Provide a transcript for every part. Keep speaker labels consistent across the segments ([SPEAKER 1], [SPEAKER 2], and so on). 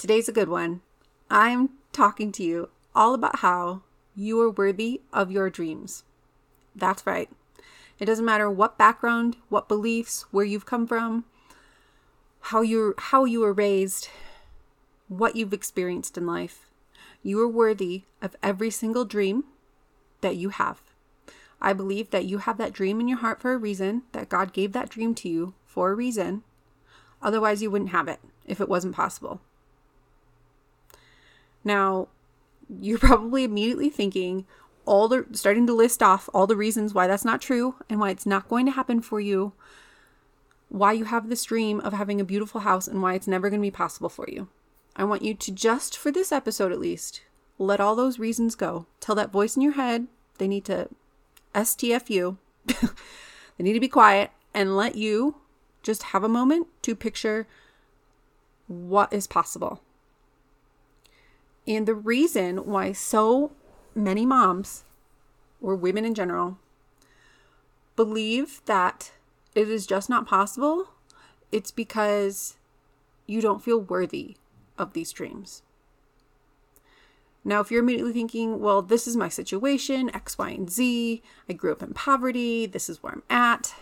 [SPEAKER 1] Today's a good one. I'm talking to you all about how you are worthy of your dreams. That's right. It doesn't matter what background, what beliefs, where you've come from, how you how you were raised, what you've experienced in life. You are worthy of every single dream that you have. I believe that you have that dream in your heart for a reason, that God gave that dream to you for a reason. Otherwise, you wouldn't have it if it wasn't possible. Now, you're probably immediately thinking all the starting to list off all the reasons why that's not true and why it's not going to happen for you. Why you have this dream of having a beautiful house and why it's never going to be possible for you. I want you to just for this episode at least, let all those reasons go. Tell that voice in your head they need to STFU. they need to be quiet and let you just have a moment to picture what is possible. And the reason why so many moms, or women in general, believe that it is just not possible, it's because you don't feel worthy of these dreams. Now, if you're immediately thinking, well, this is my situation, X, Y, and Z, I grew up in poverty, this is where I'm at,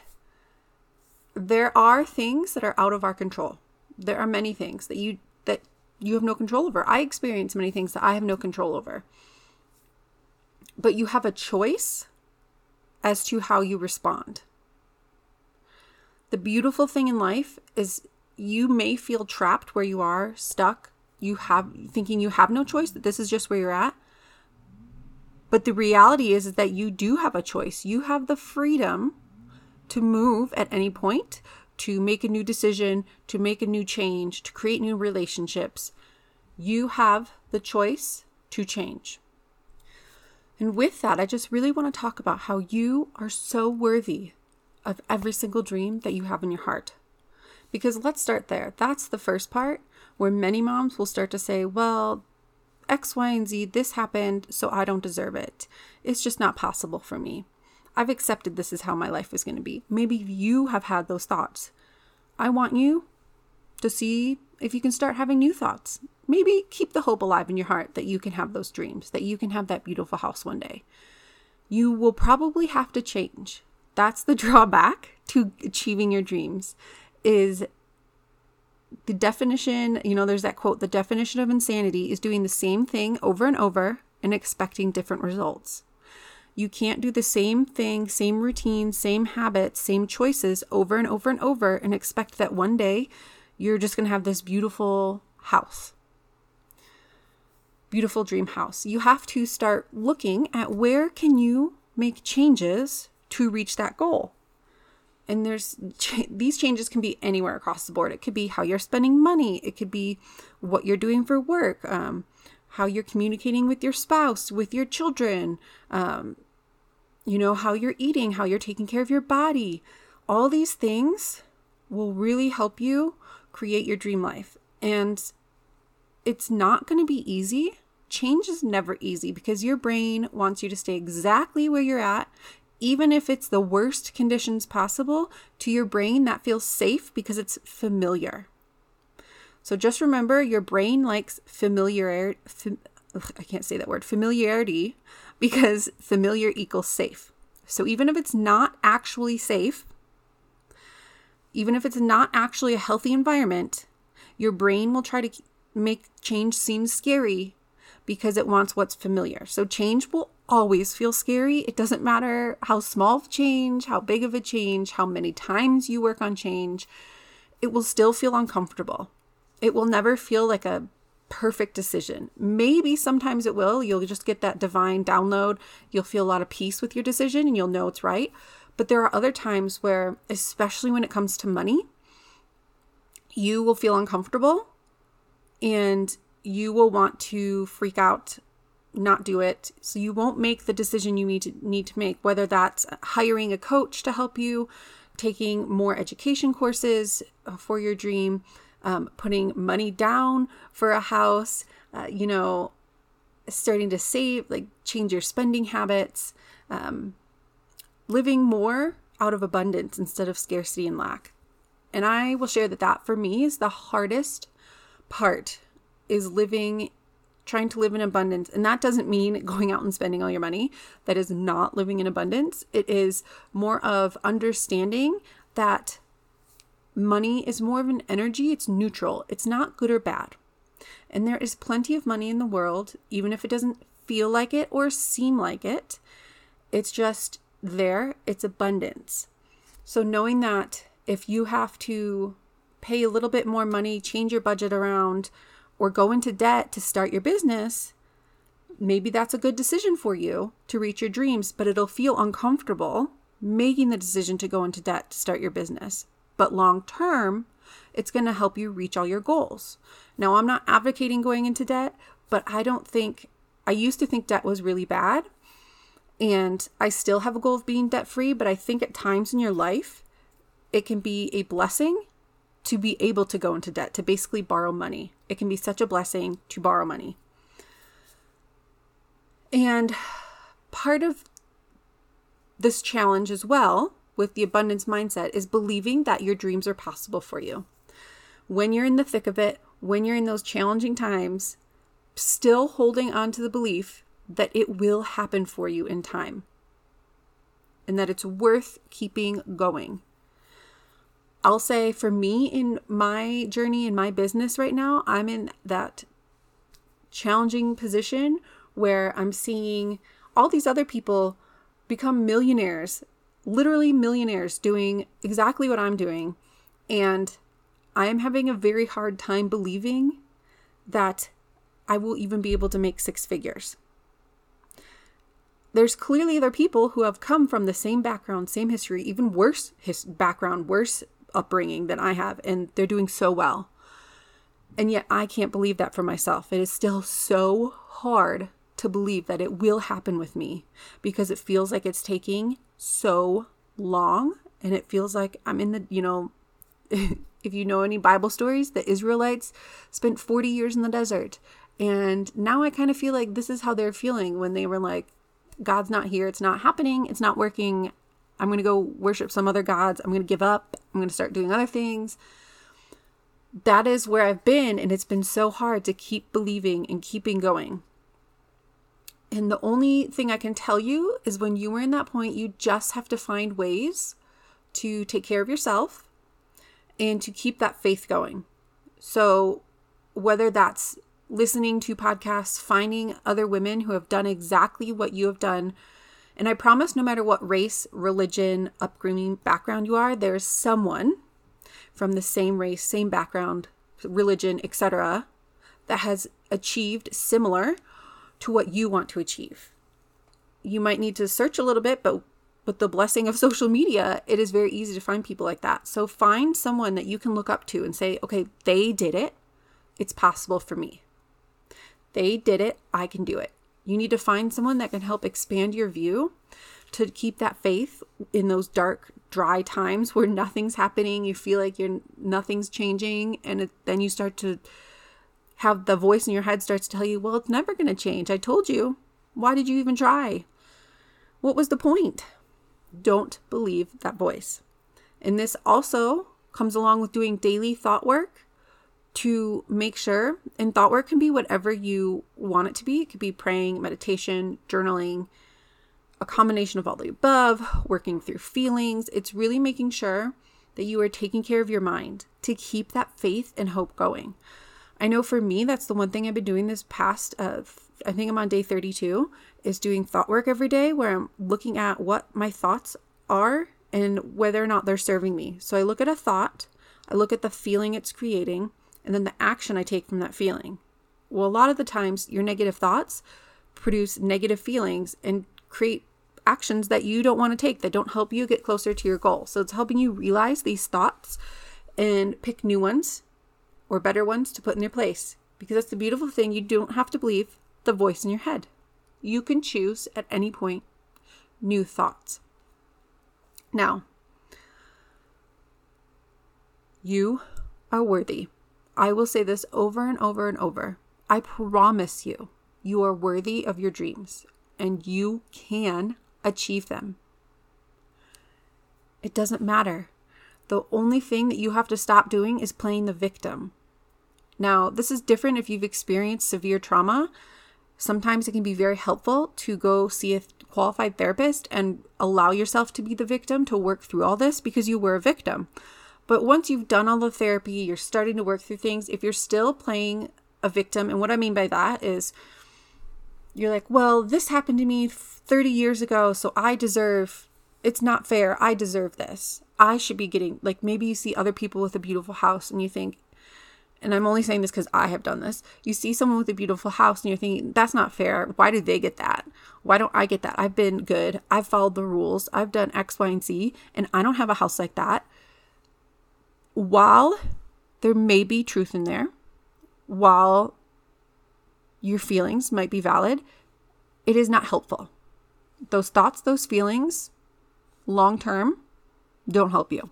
[SPEAKER 1] there are things that are out of our control. There are many things that you you have no control over. I experience many things that I have no control over. But you have a choice as to how you respond. The beautiful thing in life is you may feel trapped where you are, stuck, you have thinking you have no choice that this is just where you're at but the reality is, is that you do have a choice you have the freedom to move at any point to make a new decision to make a new change to create new relationships you have the choice to change and with that i just really want to talk about how you are so worthy of every single dream that you have in your heart because let's start there that's the first part where many moms will start to say, well, X, Y, and Z, this happened, so I don't deserve it. It's just not possible for me. I've accepted this is how my life is going to be. Maybe you have had those thoughts. I want you to see if you can start having new thoughts. Maybe keep the hope alive in your heart that you can have those dreams, that you can have that beautiful house one day. You will probably have to change. That's the drawback to achieving your dreams is the definition, you know, there's that quote, the definition of insanity is doing the same thing over and over and expecting different results. You can't do the same thing, same routine, same habits, same choices over and over and over and expect that one day you're just going to have this beautiful house. Beautiful dream house. You have to start looking at where can you make changes to reach that goal and there's these changes can be anywhere across the board it could be how you're spending money it could be what you're doing for work um, how you're communicating with your spouse with your children um, you know how you're eating how you're taking care of your body all these things will really help you create your dream life and it's not going to be easy change is never easy because your brain wants you to stay exactly where you're at even if it's the worst conditions possible, to your brain, that feels safe because it's familiar. So just remember your brain likes familiarity. Fam- I can't say that word familiarity because familiar equals safe. So even if it's not actually safe, even if it's not actually a healthy environment, your brain will try to make change seem scary because it wants what's familiar. So change will always feel scary. It doesn't matter how small of change, how big of a change, how many times you work on change, it will still feel uncomfortable. It will never feel like a perfect decision. Maybe sometimes it will. You'll just get that divine download. You'll feel a lot of peace with your decision and you'll know it's right. But there are other times where, especially when it comes to money, you will feel uncomfortable and you will want to freak out not do it so you won't make the decision you need to need to make whether that's hiring a coach to help you taking more education courses uh, for your dream um, putting money down for a house uh, you know starting to save like change your spending habits um, living more out of abundance instead of scarcity and lack and i will share that that for me is the hardest part is living trying to live in abundance. And that doesn't mean going out and spending all your money. That is not living in abundance. It is more of understanding that money is more of an energy, it's neutral, it's not good or bad. And there is plenty of money in the world, even if it doesn't feel like it or seem like it. It's just there, it's abundance. So, knowing that if you have to pay a little bit more money, change your budget around, or go into debt to start your business, maybe that's a good decision for you to reach your dreams, but it'll feel uncomfortable making the decision to go into debt to start your business. But long term, it's going to help you reach all your goals. Now, I'm not advocating going into debt, but I don't think, I used to think debt was really bad. And I still have a goal of being debt free, but I think at times in your life, it can be a blessing to be able to go into debt, to basically borrow money. It can be such a blessing to borrow money. And part of this challenge as well with the abundance mindset is believing that your dreams are possible for you. When you're in the thick of it, when you're in those challenging times, still holding on to the belief that it will happen for you in time and that it's worth keeping going. I'll say for me in my journey in my business right now, I'm in that challenging position where I'm seeing all these other people become millionaires, literally millionaires, doing exactly what I'm doing. And I am having a very hard time believing that I will even be able to make six figures. There's clearly other people who have come from the same background, same history, even worse his background, worse upbringing than I have, and they're doing so well. And yet, I can't believe that for myself. It is still so hard to believe that it will happen with me because it feels like it's taking so long. And it feels like I'm in the, you know, if you know any Bible stories, the Israelites spent 40 years in the desert. And now I kind of feel like this is how they're feeling when they were like, God's not here. It's not happening. It's not working. I'm going to go worship some other gods. I'm going to give up. I'm going to start doing other things. That is where I've been, and it's been so hard to keep believing and keeping going. And the only thing I can tell you is when you were in that point, you just have to find ways to take care of yourself and to keep that faith going. So, whether that's listening to podcasts, finding other women who have done exactly what you have done and I promise no matter what race, religion, upbringing, background you are, there's someone from the same race, same background, religion, etc., that has achieved similar to what you want to achieve. You might need to search a little bit, but with the blessing of social media, it is very easy to find people like that. So find someone that you can look up to and say, okay, they did it. It's possible for me. They did it. I can do it. You need to find someone that can help expand your view to keep that faith in those dark, dry times where nothing's happening. You feel like you're nothing's changing, and it, then you start to have the voice in your head starts to tell you, "Well, it's never going to change. I told you. Why did you even try? What was the point?" Don't believe that voice. And this also comes along with doing daily thought work to make sure, and thought work can be whatever you want it to be. It could be praying, meditation, journaling, a combination of all the above, working through feelings. It's really making sure that you are taking care of your mind to keep that faith and hope going. I know for me, that's the one thing I've been doing this past, uh, I think I'm on day 32, is doing thought work every day where I'm looking at what my thoughts are and whether or not they're serving me. So I look at a thought, I look at the feeling it's creating, and then the action I take from that feeling. Well, a lot of the times, your negative thoughts produce negative feelings and create actions that you don't want to take that don't help you get closer to your goal. So it's helping you realize these thoughts and pick new ones or better ones to put in their place. Because that's the beautiful thing. You don't have to believe the voice in your head. You can choose at any point new thoughts. Now, you are worthy. I will say this over and over and over. I promise you, you are worthy of your dreams and you can achieve them. It doesn't matter. The only thing that you have to stop doing is playing the victim. Now, this is different if you've experienced severe trauma. Sometimes it can be very helpful to go see a qualified therapist and allow yourself to be the victim to work through all this because you were a victim. But once you've done all the therapy, you're starting to work through things. If you're still playing a victim, and what I mean by that is you're like, well, this happened to me 30 years ago, so I deserve, it's not fair. I deserve this. I should be getting, like, maybe you see other people with a beautiful house and you think, and I'm only saying this because I have done this. You see someone with a beautiful house and you're thinking, that's not fair. Why do they get that? Why don't I get that? I've been good. I've followed the rules. I've done X, Y, and Z, and I don't have a house like that. While there may be truth in there, while your feelings might be valid, it is not helpful. Those thoughts, those feelings, long term, don't help you.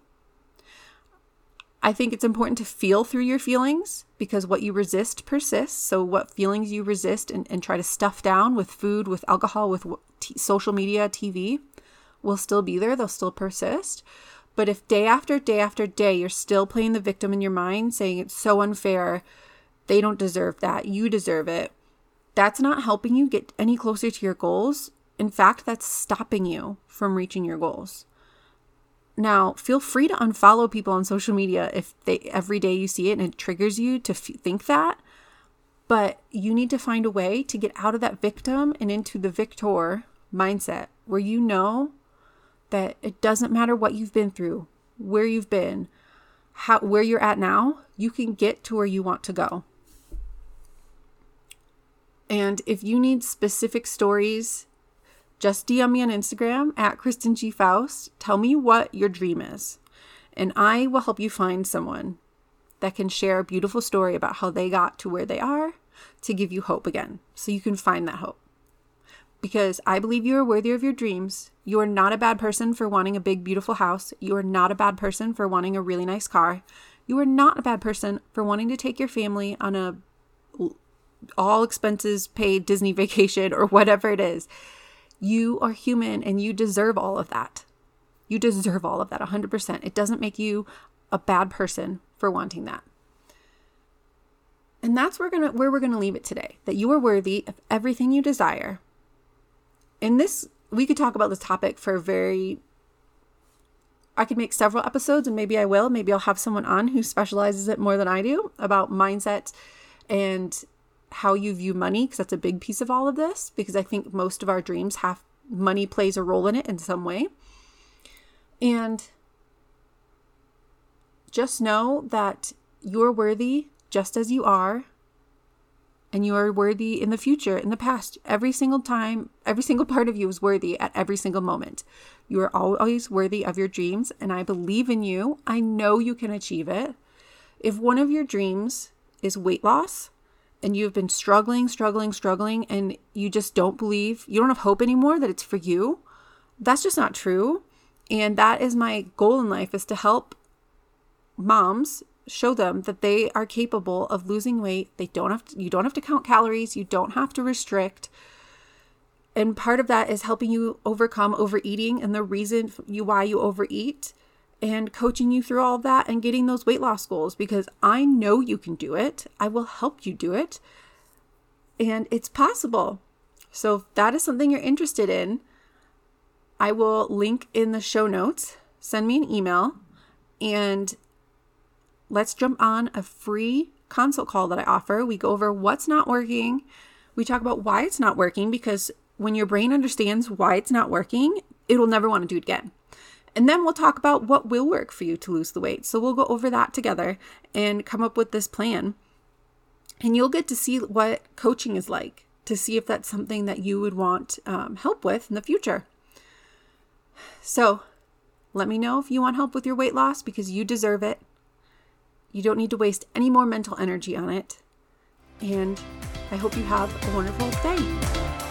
[SPEAKER 1] I think it's important to feel through your feelings because what you resist persists. So, what feelings you resist and, and try to stuff down with food, with alcohol, with t- social media, TV will still be there, they'll still persist. But if day after day after day you're still playing the victim in your mind, saying it's so unfair, they don't deserve that, you deserve it, that's not helping you get any closer to your goals. In fact, that's stopping you from reaching your goals. Now, feel free to unfollow people on social media if they every day you see it and it triggers you to f- think that. But you need to find a way to get out of that victim and into the victor mindset where you know that it doesn't matter what you've been through, where you've been, how where you're at now, you can get to where you want to go. And if you need specific stories, just DM me on Instagram at Kristin G. Foust. Tell me what your dream is, and I will help you find someone that can share a beautiful story about how they got to where they are to give you hope again so you can find that hope. Because I believe you are worthy of your dreams. You are not a bad person for wanting a big, beautiful house. You are not a bad person for wanting a really nice car. You are not a bad person for wanting to take your family on a all expenses paid Disney vacation or whatever it is. You are human and you deserve all of that. You deserve all of that 100%. It doesn't make you a bad person for wanting that. And that's where, gonna, where we're going to leave it today that you are worthy of everything you desire. In this, we could talk about this topic for a very I could make several episodes, and maybe I will. Maybe I'll have someone on who specializes it more than I do about mindset and how you view money because that's a big piece of all of this because I think most of our dreams have money plays a role in it in some way. And just know that you're worthy just as you are and you are worthy in the future, in the past. Every single time, every single part of you is worthy at every single moment. You are always worthy of your dreams, and I believe in you. I know you can achieve it. If one of your dreams is weight loss, and you've been struggling, struggling, struggling, and you just don't believe, you don't have hope anymore that it's for you, that's just not true. And that is my goal in life is to help moms show them that they are capable of losing weight. They don't have to, you don't have to count calories, you don't have to restrict. And part of that is helping you overcome overeating and the reason you why you overeat and coaching you through all that and getting those weight loss goals because I know you can do it. I will help you do it. And it's possible. So if that is something you're interested in, I will link in the show notes. Send me an email and let's jump on a free consult call that I offer. We go over what's not working. We talk about why it's not working because when your brain understands why it's not working, it will never want to do it again. And then we'll talk about what will work for you to lose the weight. So we'll go over that together and come up with this plan. And you'll get to see what coaching is like to see if that's something that you would want um, help with in the future. So let me know if you want help with your weight loss because you deserve it. You don't need to waste any more mental energy on it. And I hope you have a wonderful day.